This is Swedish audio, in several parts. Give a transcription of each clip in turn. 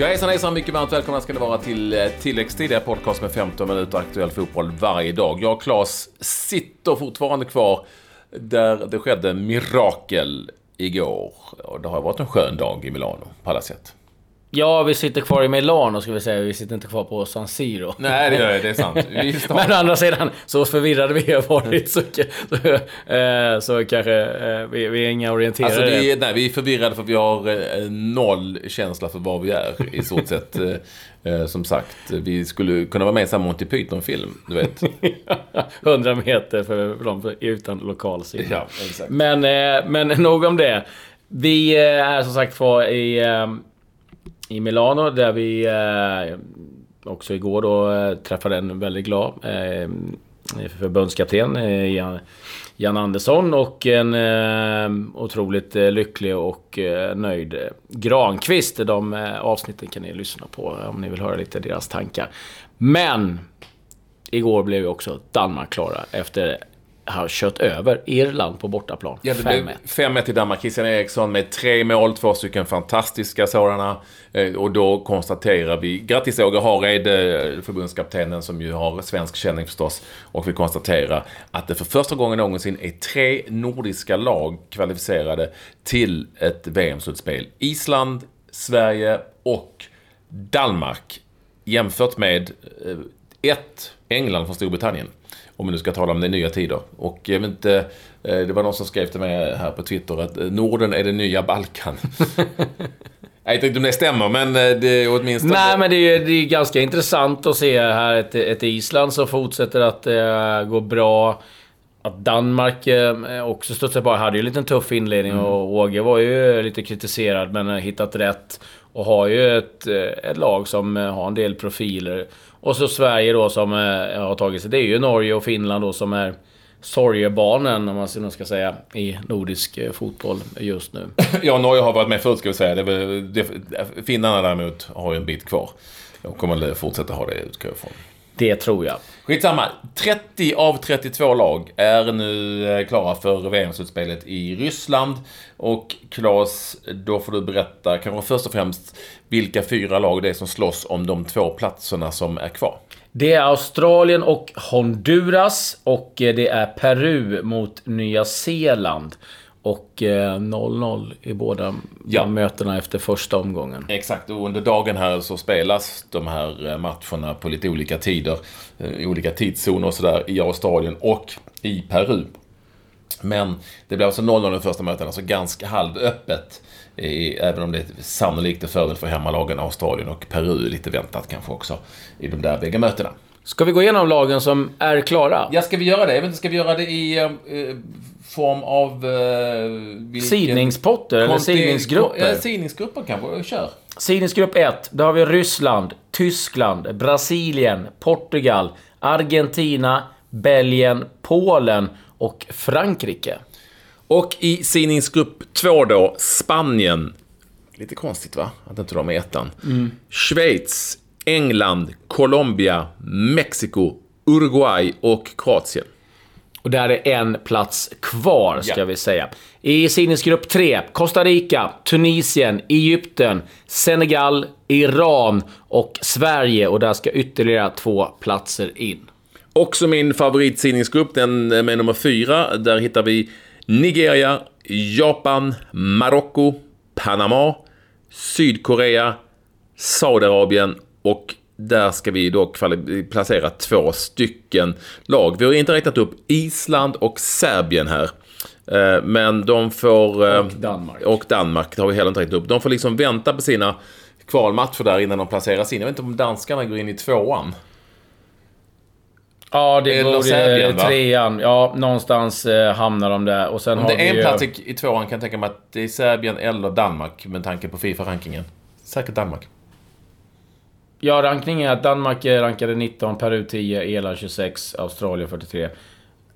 Ja, hejsan hejsan, mycket varmt välkomna ska det vara till eh, tilläggstid, podcast med 15 minuter aktuell fotboll varje dag. Jag och Claes sitter fortfarande kvar där det skedde mirakel igår. Och det har varit en skön dag i Milano på alla sätt. Ja, vi sitter kvar i Milano ska vi säga. Vi sitter inte kvar på San Siro. Nej, det gör jag. Det är sant. Men å andra sidan, så förvirrade vi har varit så, så, eh, så kanske eh, vi, vi är inga orienterade. Alltså, vi, är, nej, vi är förvirrade för vi har eh, noll känsla för var vi är i stort sett. Som sagt, vi skulle kunna vara med i samma Monty Python-film, du vet. 100 meter för de utan lokalsinne. Ja, exakt. Men, men nog om det. Vi är som sagt kvar i, i Milano där vi eh, också igår då eh, träffade en väldigt glad eh, förbundskapten eh, Jan, Jan Andersson och en eh, otroligt eh, lycklig och eh, nöjd Granqvist. De avsnitten kan ni lyssna på om ni vill höra lite deras tankar. Men Igår blev ju också Danmark klara efter att ha kört över Irland på bortaplan. Ja, det 5-1. blev 5-1 till Danmark. Christian Eriksson med tre mål, två stycken fantastiska sådana. Eh, Och då konstaterar vi, grattis Åge Hareide, eh, förbundskaptenen som ju har svensk känning förstås. Och vi konstaterar att det för första gången någonsin är tre nordiska lag kvalificerade till ett VM-slutspel. Island, Sverige och Danmark. Jämfört med eh, ett England från Storbritannien. Om vi nu ska tala om det nya tider. Och jag vet inte, eh, det var någon som skrev till mig här på Twitter att eh, Norden är det nya Balkan. jag vet inte om det stämmer, men eh, det är åtminstone... Nej, men det är, det är ganska intressant att se här ett, ett Island som fortsätter att eh, gå bra. Att Danmark eh, också studsar på. Hade ju en liten tuff inledning Mm. och Åge var ju lite kritiserad men hittat rätt. Och har ju ett, eh, ett lag som eh, har en del profiler. Och så Sverige då som eh, har tagit sig. Det är ju Norge och Finland då som är sorgebarnen, om man så nu ska säga, i nordisk fotboll just nu. Ja, Norge har varit med förut ska vi säga. Det är väl, det, finnarna däremot har ju en bit kvar. De kommer att fortsätta ha det, utgår jag ifrån. Det tror jag. Skitsamma. 30 av 32 lag är nu eh, klara för VM-slutspelet i Ryssland. Och Claes, då får du berätta, kanske först och främst, vilka fyra lag det är som slåss om de två platserna som är kvar. Det är Australien och Honduras och eh, det är Peru mot Nya Zeeland. Och eh, 0-0 i båda Ja. mötena efter första omgången. Exakt, och under dagen här så spelas de här eh, matcherna på lite olika tider. eh, I olika tidszoner och sådär i Australien och i Peru. Men det blir alltså 0-0 i första mötena, alltså ganska halvöppet. eh, Även om det är sannolikt är fördel för hemmalagen Australien och Peru, lite väntat kanske också, i de där bägge mötena. Ska vi gå igenom lagen som är klara? Ja, ska vi göra det? Jag vet inte, ska vi göra det i eh, form av... Eh, vilken... Sidningspotter eller sidningsgrupper? Ja, sidningsgrupper kanske. Kör. Sidningsgrupp 1. Då har vi Ryssland, Tyskland, Brasilien, Portugal, Argentina, Belgien, Polen och Frankrike. Och i sidningsgrupp 2 då, Spanien. Lite konstigt va? Att inte de är ettan. Schweiz, England, Colombia, Mexiko, Uruguay och Kroatien. Och där är en plats kvar, ska Ja. vi säga. I sidningsgrupp 3, Costa Rica, Tunisien, Egypten, Senegal, Iran och Sverige. Och där ska ytterligare två platser in. Också min favoritsidningsgrupp, den med nummer 4. Där hittar vi Nigeria, Japan, Marocko, Panama, Sydkorea, Saudiarabien och där ska vi då placera två stycken lag. Vi har inte räknat upp Island och Serbien här. Eh, Men de får... eh, Och Danmark. Och Danmark, det har vi heller inte räknat upp. De får liksom vänta på sina kvalmatcher där innan de placeras in. Jag vet inte om danskarna går in i tvåan. Ja, det Eller borde Serbien, va? trean. Ja, någonstans eh, hamnar de där. Och sen Om har det är en plats i, i tvåan kan jag tänka mig att det är Serbien eller Danmark med tanke på Fifa-rankingen. Säkert Danmark. Ja, rankningen är att Danmark är rankade 19, Peru 10, Irland 26, Australien 43.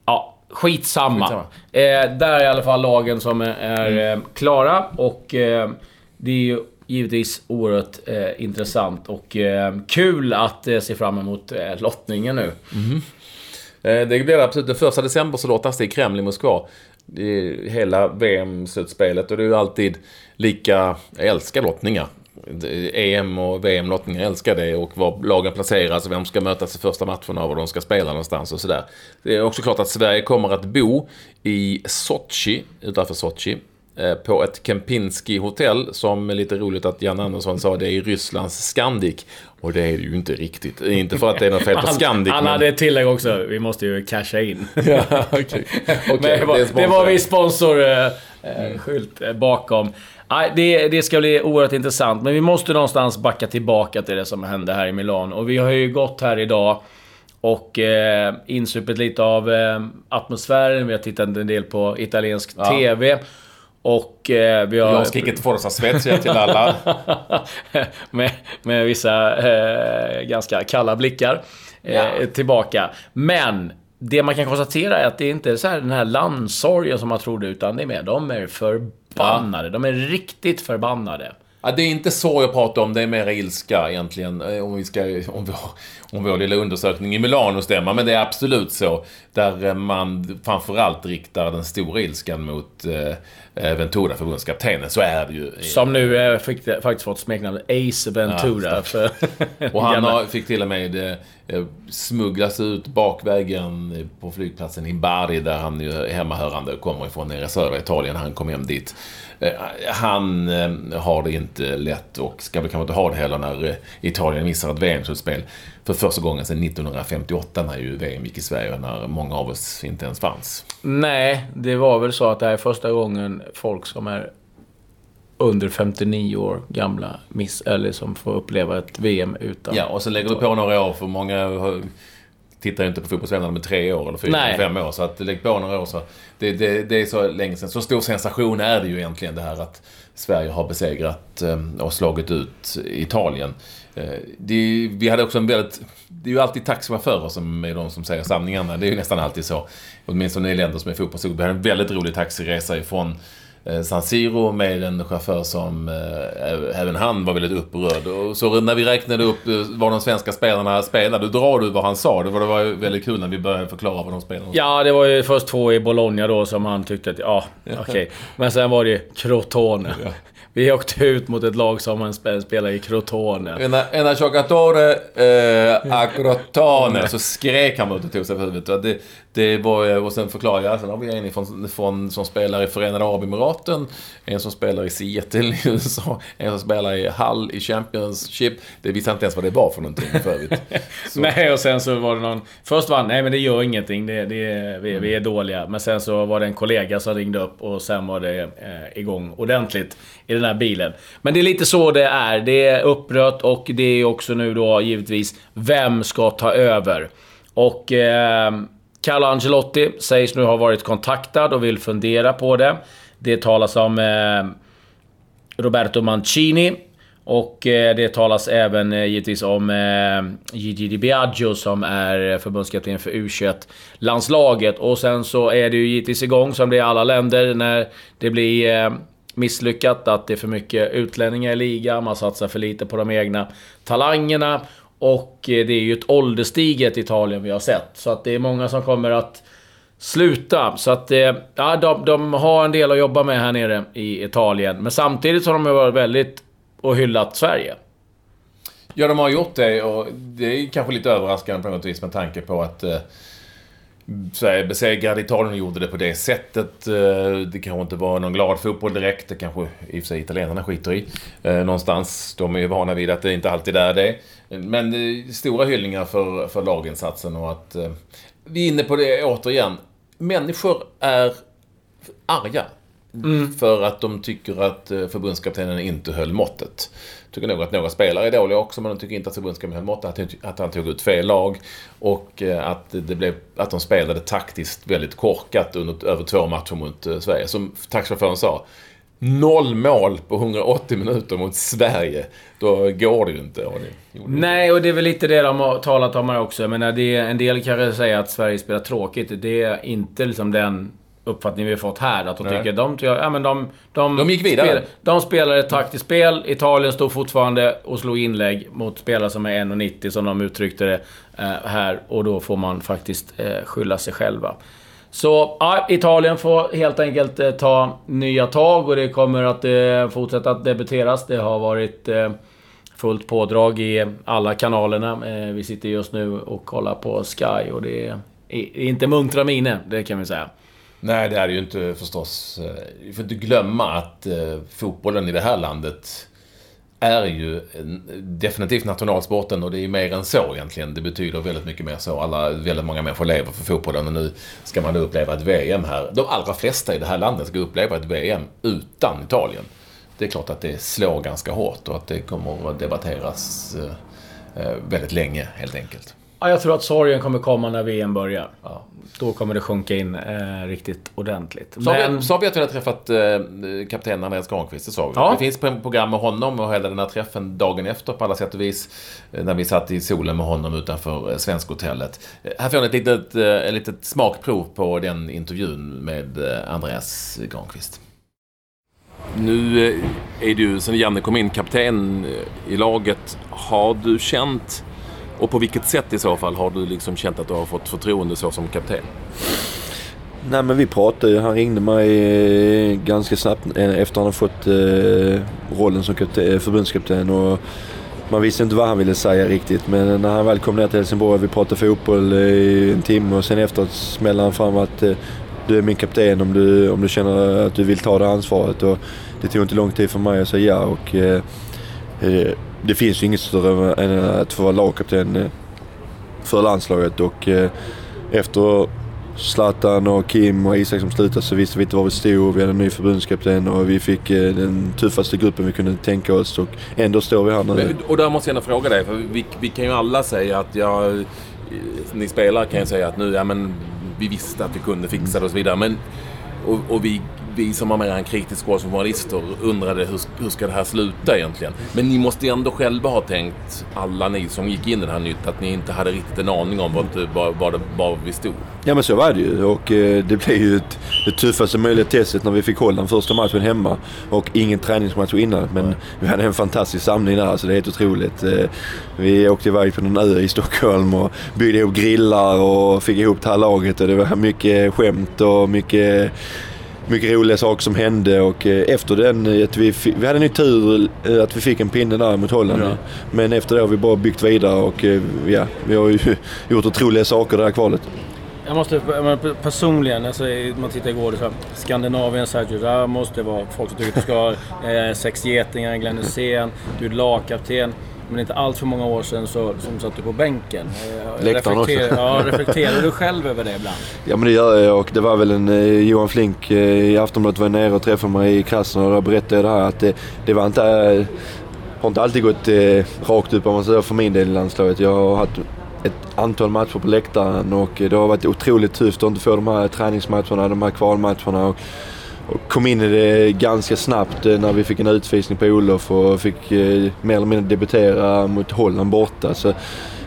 Ja, skitsamma. Skitsamma. Eh, där är i alla fall lagen som är, är eh, klara och eh, det är ju givetvis oerhört eh, intressant och eh, kul att eh, se fram emot eh, lottningen nu. Eh, Det blir absolut den första december så lottas det i Kreml i Moskva. Hela VM-slutspelet och det är ju alltid lika... Jag älskar lottningar. EM och VM-lottningar älskar det och var lagen placeras och vem ska mötas i första matchen och var de ska spela någonstans och sådär. Det är också klart att Sverige kommer att bo i Sochi, utanför Sochi, eh, på ett Kempinski hotell som är lite roligt att Jan Andersson sa det är i Rysslands Scandic. Och det är det ju inte riktigt. Inte för att det är något fel på Scandic. Han, han hade ett tillägg också. Vi måste ju casha in. ja, okay. Okay, det, var, det var vi sponsorskylt äh, äh, bakom. Det, det ska bli oerhört intressant, men vi måste någonstans backa tillbaka till det som hände här i Milano. Och vi har ju gått här idag och eh, insupit lite av eh, atmosfären. Vi har tittat en del på italiensk ja. TV. Och eh, vi har... Jag ska inte få oss svetsiga till alla. med, med vissa eh, ganska kalla blickar eh, ja. tillbaka. Men det man kan konstatera är att det inte är så här den här landsorgen som man trodde, utan det är mer de är förbannade. Ja. De är riktigt förbannade. Ja, det är inte så jag pratar om, det är mer ilska egentligen. Eh, om vi ska, om har, om vår lilla undersökning i Milano stämmer. Men det är absolut så. Där eh, man framförallt riktar den stora ilskan mot eh, Ventura, förbundskaptenen. Så är det ju. Som nu eh, fick faktiskt fått smeknamnet Ace Ventura. Ja, och han har, fick till och med eh, Eh, smugglas ut bakvägen på flygplatsen i Bari där han ju är hemmahörande och kommer ifrån nere i södra Italien. Han kom hem dit. Eh, han eh, har det inte lätt och ska väl kanske inte ha det heller när Italien missar ett VM-slutspel för första gången sedan 1958 när ju VM gick i Sverige när många av oss inte ens fanns. Nej, det var väl så att det här är första gången folk som är under 59 år gamla miss, eller som får uppleva ett VM utan... Ja, och så lägger du på några år för många tittar ju inte på fotbollsvänner med tre år eller fyra fem år. Så att lägg på några år så. Det, det, det, är så länge sedan. Så stor sensation är det ju egentligen det här att Sverige har besegrat eh, och slagit ut Italien. Eh, det, vi hade också en väldigt... Det är ju alltid taxichaufförer som är de som säger sanningarna. Det är ju nästan alltid så. Åtminstone i länder som är fotbollssugen. Vi hade en väldigt rolig taxiresa ifrån San Siro med en chaufför som eh, även han var väldigt upprörd. Och så när vi räknade upp eh, vad de svenska spelarna spelade, då drar du vad han sa. Det var, det var väldigt kul när vi började förklara vad de spelade. Ja, det var ju först två i Bologna då som han tyckte att, ja, okej. Okay. Men sen var det Crotone. Ja. Vi åkte ut mot ett lag som en spelare i Crotone. Ena giocatore eh, a Crotone. Så skrek han ut och tog sig för huvudet. Det, det var, och sen förklarade jag. Sen har vi en från, från, som spelar i Förenade Arabemiraten. En som spelar i Seattle i USA. En som spelar i Hull i Championship. Det visste inte ens vad det var för någonting förut. nej, och sen så var det någon... Först var nej men det gör ingenting. Det, det, vi, vi är dåliga. Men sen så var det en kollega som ringde upp och sen var det eh, igång ordentligt i den här bilen. Men det är lite så det är. Det är upprört och det är också nu då givetvis, vem ska ta över? Och... Eh, Carlo Angelotti sägs nu ha varit kontaktad och vill fundera på det. Det talas om eh, Roberto Mancini. Och eh, det talas även eh, givetvis om eh, Gigi Di Biagio som är förbundskapten för U21-landslaget. Och sen så är det ju givetvis igång som det är i alla länder när det blir eh, misslyckat. Att det är för mycket utlänningar i ligan, man satsar för lite på de egna talangerna. Och eh, det är ju ett ålderstiget Italien vi har sett. Så att det är många som kommer att sluta. Så att eh, ja, de, de har en del att jobba med här nere i Italien. Men samtidigt har de varit väldigt och hyllat Sverige. Ja, de har gjort det och det är kanske lite överraskande på något vis med tanke på att eh, Sverige besegrade Italien och gjorde det på det sättet. Eh, det kanske inte var någon glad fotboll direkt. Det kanske i och för sig italienarna skiter i. Eh, någonstans. De är ju vana vid att det inte alltid är det. Men eh, stora hyllningar för, för laginsatsen och att... Vi är inne på det återigen. Människor är arga. Mm. För att de tycker att förbundskaptenen inte höll måttet tycker nog att några spelare är dåliga också, men de tycker inte att förbundskaptenen höll måttet. Att han tog ut fel lag och eh, att, det blev, att de spelade taktiskt väldigt korkat under över två matcher mot eh, Sverige. Som taxichauffören sa, Noll mål på 180 minuter mot Sverige. Då går det ju inte. Och det Nej, och det är väl lite det de har talat om här också. Jag menar, det är, en del kanske säger att Sverige spelar tråkigt. Det är inte liksom den uppfattning vi har fått här. Att de Nej. tycker... De, ja, men de, de, de gick vidare. Spel, de spelar ett taktiskt spel. Italien stod fortfarande och slog inlägg mot spelare som är 1,90 som de uttryckte det eh, här. Och då får man faktiskt eh, skylla sig själva. Så ja, Italien får helt enkelt eh, ta nya tag och det kommer att eh, fortsätta att debuteras. Det har varit eh, fullt pådrag i alla kanalerna. Eh, vi sitter just nu och kollar på Sky och det är, är inte muntra miner, det kan vi säga. Nej, det är det ju inte förstås. Eh, vi får inte glömma att eh, fotbollen i det här landet är ju definitivt nationalsporten och det är mer än så egentligen. Det betyder väldigt mycket mer så. Alla, väldigt många människor lever för fotbollen och nu ska man då uppleva ett VM här. De allra flesta i det här landet ska uppleva ett VM utan Italien. Det är klart att det slår ganska hårt och att det kommer att debatteras eh, väldigt länge helt enkelt. Ja, jag tror att sorgen kommer komma när VM börjar. Ja. Då kommer det sjunka in eh, riktigt ordentligt. Så, Men... vi, har vi att vi har träffat eh, kapten Andreas Granqvist, det sa vi. Ja. Det finns program med honom och hela den här träffen dagen efter på alla sätt och vis. Eh, när vi satt i solen med honom utanför eh, Svenskhotellet. Eh, här får ni ett litet, ett litet smakprov på den intervjun med Andreas Granqvist. Nu är du, sen Janne kom in, kapten i laget. Har du känt och på vilket sätt i så fall har du liksom känt att du har fått förtroende så som kapten? Nej men vi pratade Han ringde mig eh, ganska snabbt eh, efter att han fått eh, rollen som förbundskapten. Och man visste inte vad han ville säga riktigt men när han väl kom ner till Helsingborg och vi pratade fotboll i en timme och sen efteråt smällde han fram att du är min kapten om du, om du känner att du vill ta det ansvaret. Och det tog inte lång tid för mig att säga ja. Och, det finns ju inget större än att få vara lagkapten eh, för landslaget och eh, efter Zlatan och Kim och Isak som slutade så visste vi inte var vi stod. Vi hade en ny förbundskapten och vi fick eh, den tuffaste gruppen vi kunde tänka oss och ändå står vi här nu. och där måste jag gärna fråga dig, för vi, vi kan ju alla säga att jag, ni spelare kan ju säga att nu, ja men vi visste att vi kunde fixa det och så vidare. Men, och, och vi vi som har mer en kritisk roll som journalister undrade hur, hur ska det här sluta egentligen? Men ni måste ändå själva ha tänkt, alla ni som gick in i det här nytt, att ni inte hade riktigt en aning om var, var, var, var vi stod. Ja men så var det ju och eh, det blev ju ett, det tuffaste möjliga testet när vi fick Holland första matchen hemma och ingen träningsmatch innan. Men vi hade en fantastisk samling där, så det är helt otroligt. Eh, vi åkte iväg på någon ö i Stockholm och byggde ihop grillar och fick ihop det här laget och det var mycket skämt och mycket mycket roliga saker som hände och eh, efter den, eh, att vi, vi hade en tur eh, att vi fick en pinne där mot Holland. Ja. Men efter det har vi bara byggt vidare och ja, vi har ju gjort otroliga saker det här kvalet. Jag måste, personligen, alltså, man tittar igår, så Skandinavien, Sergio, där måste vara folk som tycker att du ska ha eh, sex getingar, Glenn Hysén, du är lagkapten men inte allt för många år sedan så, som satt du på bänken. Eh, Läktaren också. Ja, reflekterar du själv över det ibland? Ja men det gör jag och det var väl en eh, Johan Flink eh, i Aftonbladet var nere och träffade mig i Krasnodar och då berättade jag det här att det, det var inte, har inte alltid gått eh, rakt upp om man säger för min del i landslaget. Jag har haft ett antal matcher på läktaren och det har varit otroligt tufft att inte få de här träningsmatcherna, de här kvalmatcherna. Och, och kom in i det ganska snabbt eh, när vi fick en utvisning på Olof och fick eh, mer eller mindre debutera mot Holland borta. Så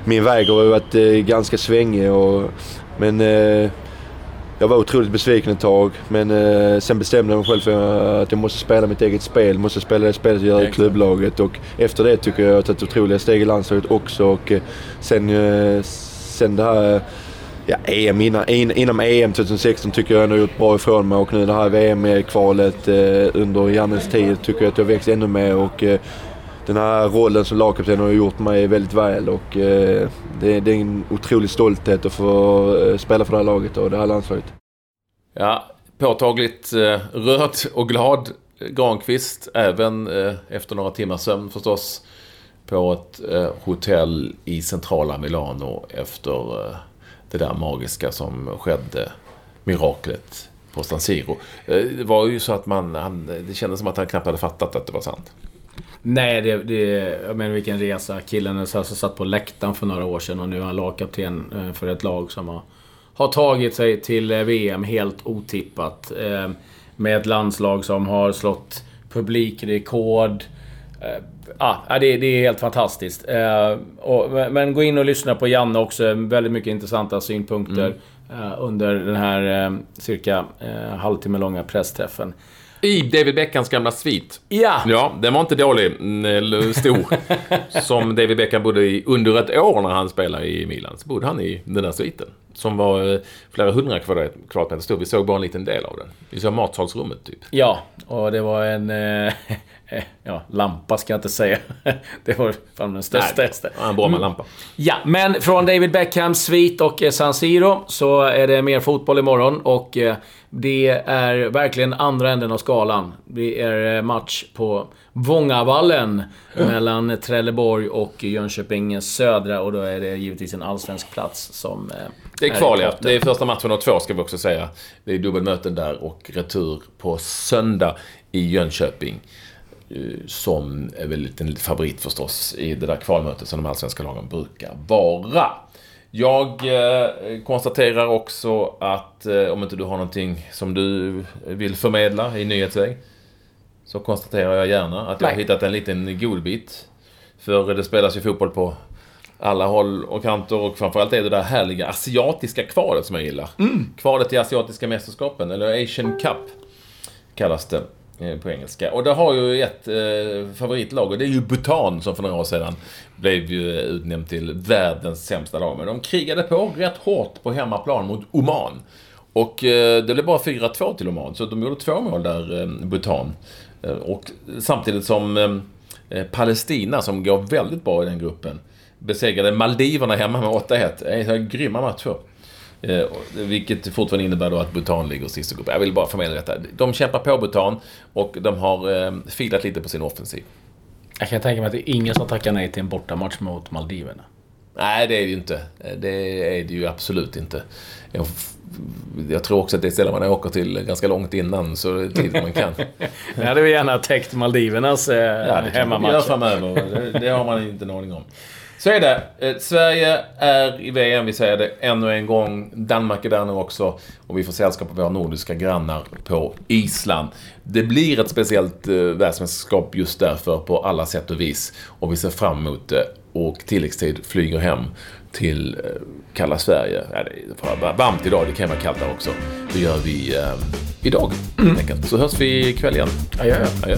min väg har varit eh, ganska svängig. Och, men jag var otroligt besviken ett tag. Men sen bestämde jag mig själv för att jag måste spela mitt eget spel. Måste spela det spelet jag gör i klubblaget. Och efter det tycker jag att jag har tagit otroliga steg i landslaget också. Och sen, sen det här ja, EM innan, inom EM 2016 tycker jag jag har gjort bra ifrån mig. Och nu det här VM-kvalet eh, under Jannes tid tycker jag att jag växt ännu mer. Och eh, den här rollen som lagkapten har gjort mig väldigt väl. Och eh, det, det, är en otrolig stolthet att få eh, spela för det här laget och det här landslaget. Ja, påtagligt eh, röd och glad eh, Granqvist, även eh, efter några timmars sömn förstås, på ett eh, hotell i centrala Milano efter eh, det där magiska som skedde, miraklet på San Siro. Eh, det var ju så att man, han, det kändes som att han knappt hade fattat att det var sant. Nej, det, det, jag menar vilken resa. Killen alltså, satt på läktaren för några år sedan och nu är han lagkapten eh, för ett lag som har, har tagit sig till eh, VM helt otippat. Med ett landslag som har slått publikrekord. Ja, det, det är helt fantastiskt. Eh, och, men gå in och lyssna på Janne också. Väldigt mycket intressanta synpunkter mm. eh, under den här eh, cirka eh, halvtimme långa pressträffen. I David Beckhams gamla svit. Ja. Ja, den var inte dålig. Eller stor. som David Beckham bodde i under ett år när han spelade i Milan. Så bodde han i den där sviten. Som var eh, flera hundra kvadrat- kvadratmeter stor. Vi såg bara en liten del av den. Vi såg matsalsrummet typ. Ja, och det var en... Eh, ja, lampa ska jag inte säga. Det var fan den största. Nej, en Bromma-lampa. Ja, men från David Beckhams svit och eh, San Siro så är det mer fotboll imorgon och eh, det är verkligen andra änden av skalan. Det är match på Vångavallen mellan Trelleborg och Jönköping Södra och då är det givetvis en allsvensk plats som Det är kval ja. Det är första matchen av två ska vi också säga. Det är dubbelmöten där och retur på söndag i Jönköping. Som är väl en liten favorit förstås i det där kvalmötet som de allsvenska lagen brukar vara. Jag eh, konstaterar också att eh, om inte du har någonting som du vill förmedla i nyhetsväg så konstaterar jag gärna att jag har hittat en liten godbit. För det spelas ju fotboll på alla håll och kanter och framförallt är det där härliga asiatiska kvalet som jag gillar. Kvalet i asiatiska mästerskapen, eller Asian Cup kallas det Eh, på engelska. Och det har ju ett eh, favoritlag och det är ju Bhutan som för några år sedan blev ju utnämnt till världens sämsta lag. Men de krigade på rätt hårt på hemmaplan mot Oman. Och eh, det blev bara 4-2 till Oman, så de gjorde två mål där, eh, Bhutan. Eh, och samtidigt som eh, eh, Palestina, som går väldigt bra i den gruppen, besegrade Maldiverna hemma med 8-1. Det är grymma matcher. Eh, vilket fortfarande innebär då att Bhutan ligger sist i gruppen. Jag vill bara förmedla detta. De kämpar på Bhutan och de har eh, filat lite på sin offensiv. Jag kan tänka mig att det är ingen som tackar nej till en bortamatch mot Maldiverna. Nej, det är det ju inte. Det är det ju absolut inte. Jag, jag tror också att det är ställen man åker till ganska långt innan, så tidigt man kan. Jag hade gärna täckt Maldivernas eh, Ja, det hemmamatch. framöver. Det, det har man inte en aning om. Så är det. Eh, Sverige är i VM, vi säger det ännu en gång. Danmark är där nu också. Och vi får sällskap av våra nordiska grannar på Island. Det blir ett speciellt eh, världsmästerskap just därför på alla sätt och vis. Och vi ser fram emot det. Och tilläggstid flyger hem till eh, kalla Sverige. Ja, det för varmt idag, det kan vara kallt där också. Det gör vi eh, idag, helt enkelt. Så hörs vi ikväll igen. Adjö. Adjö.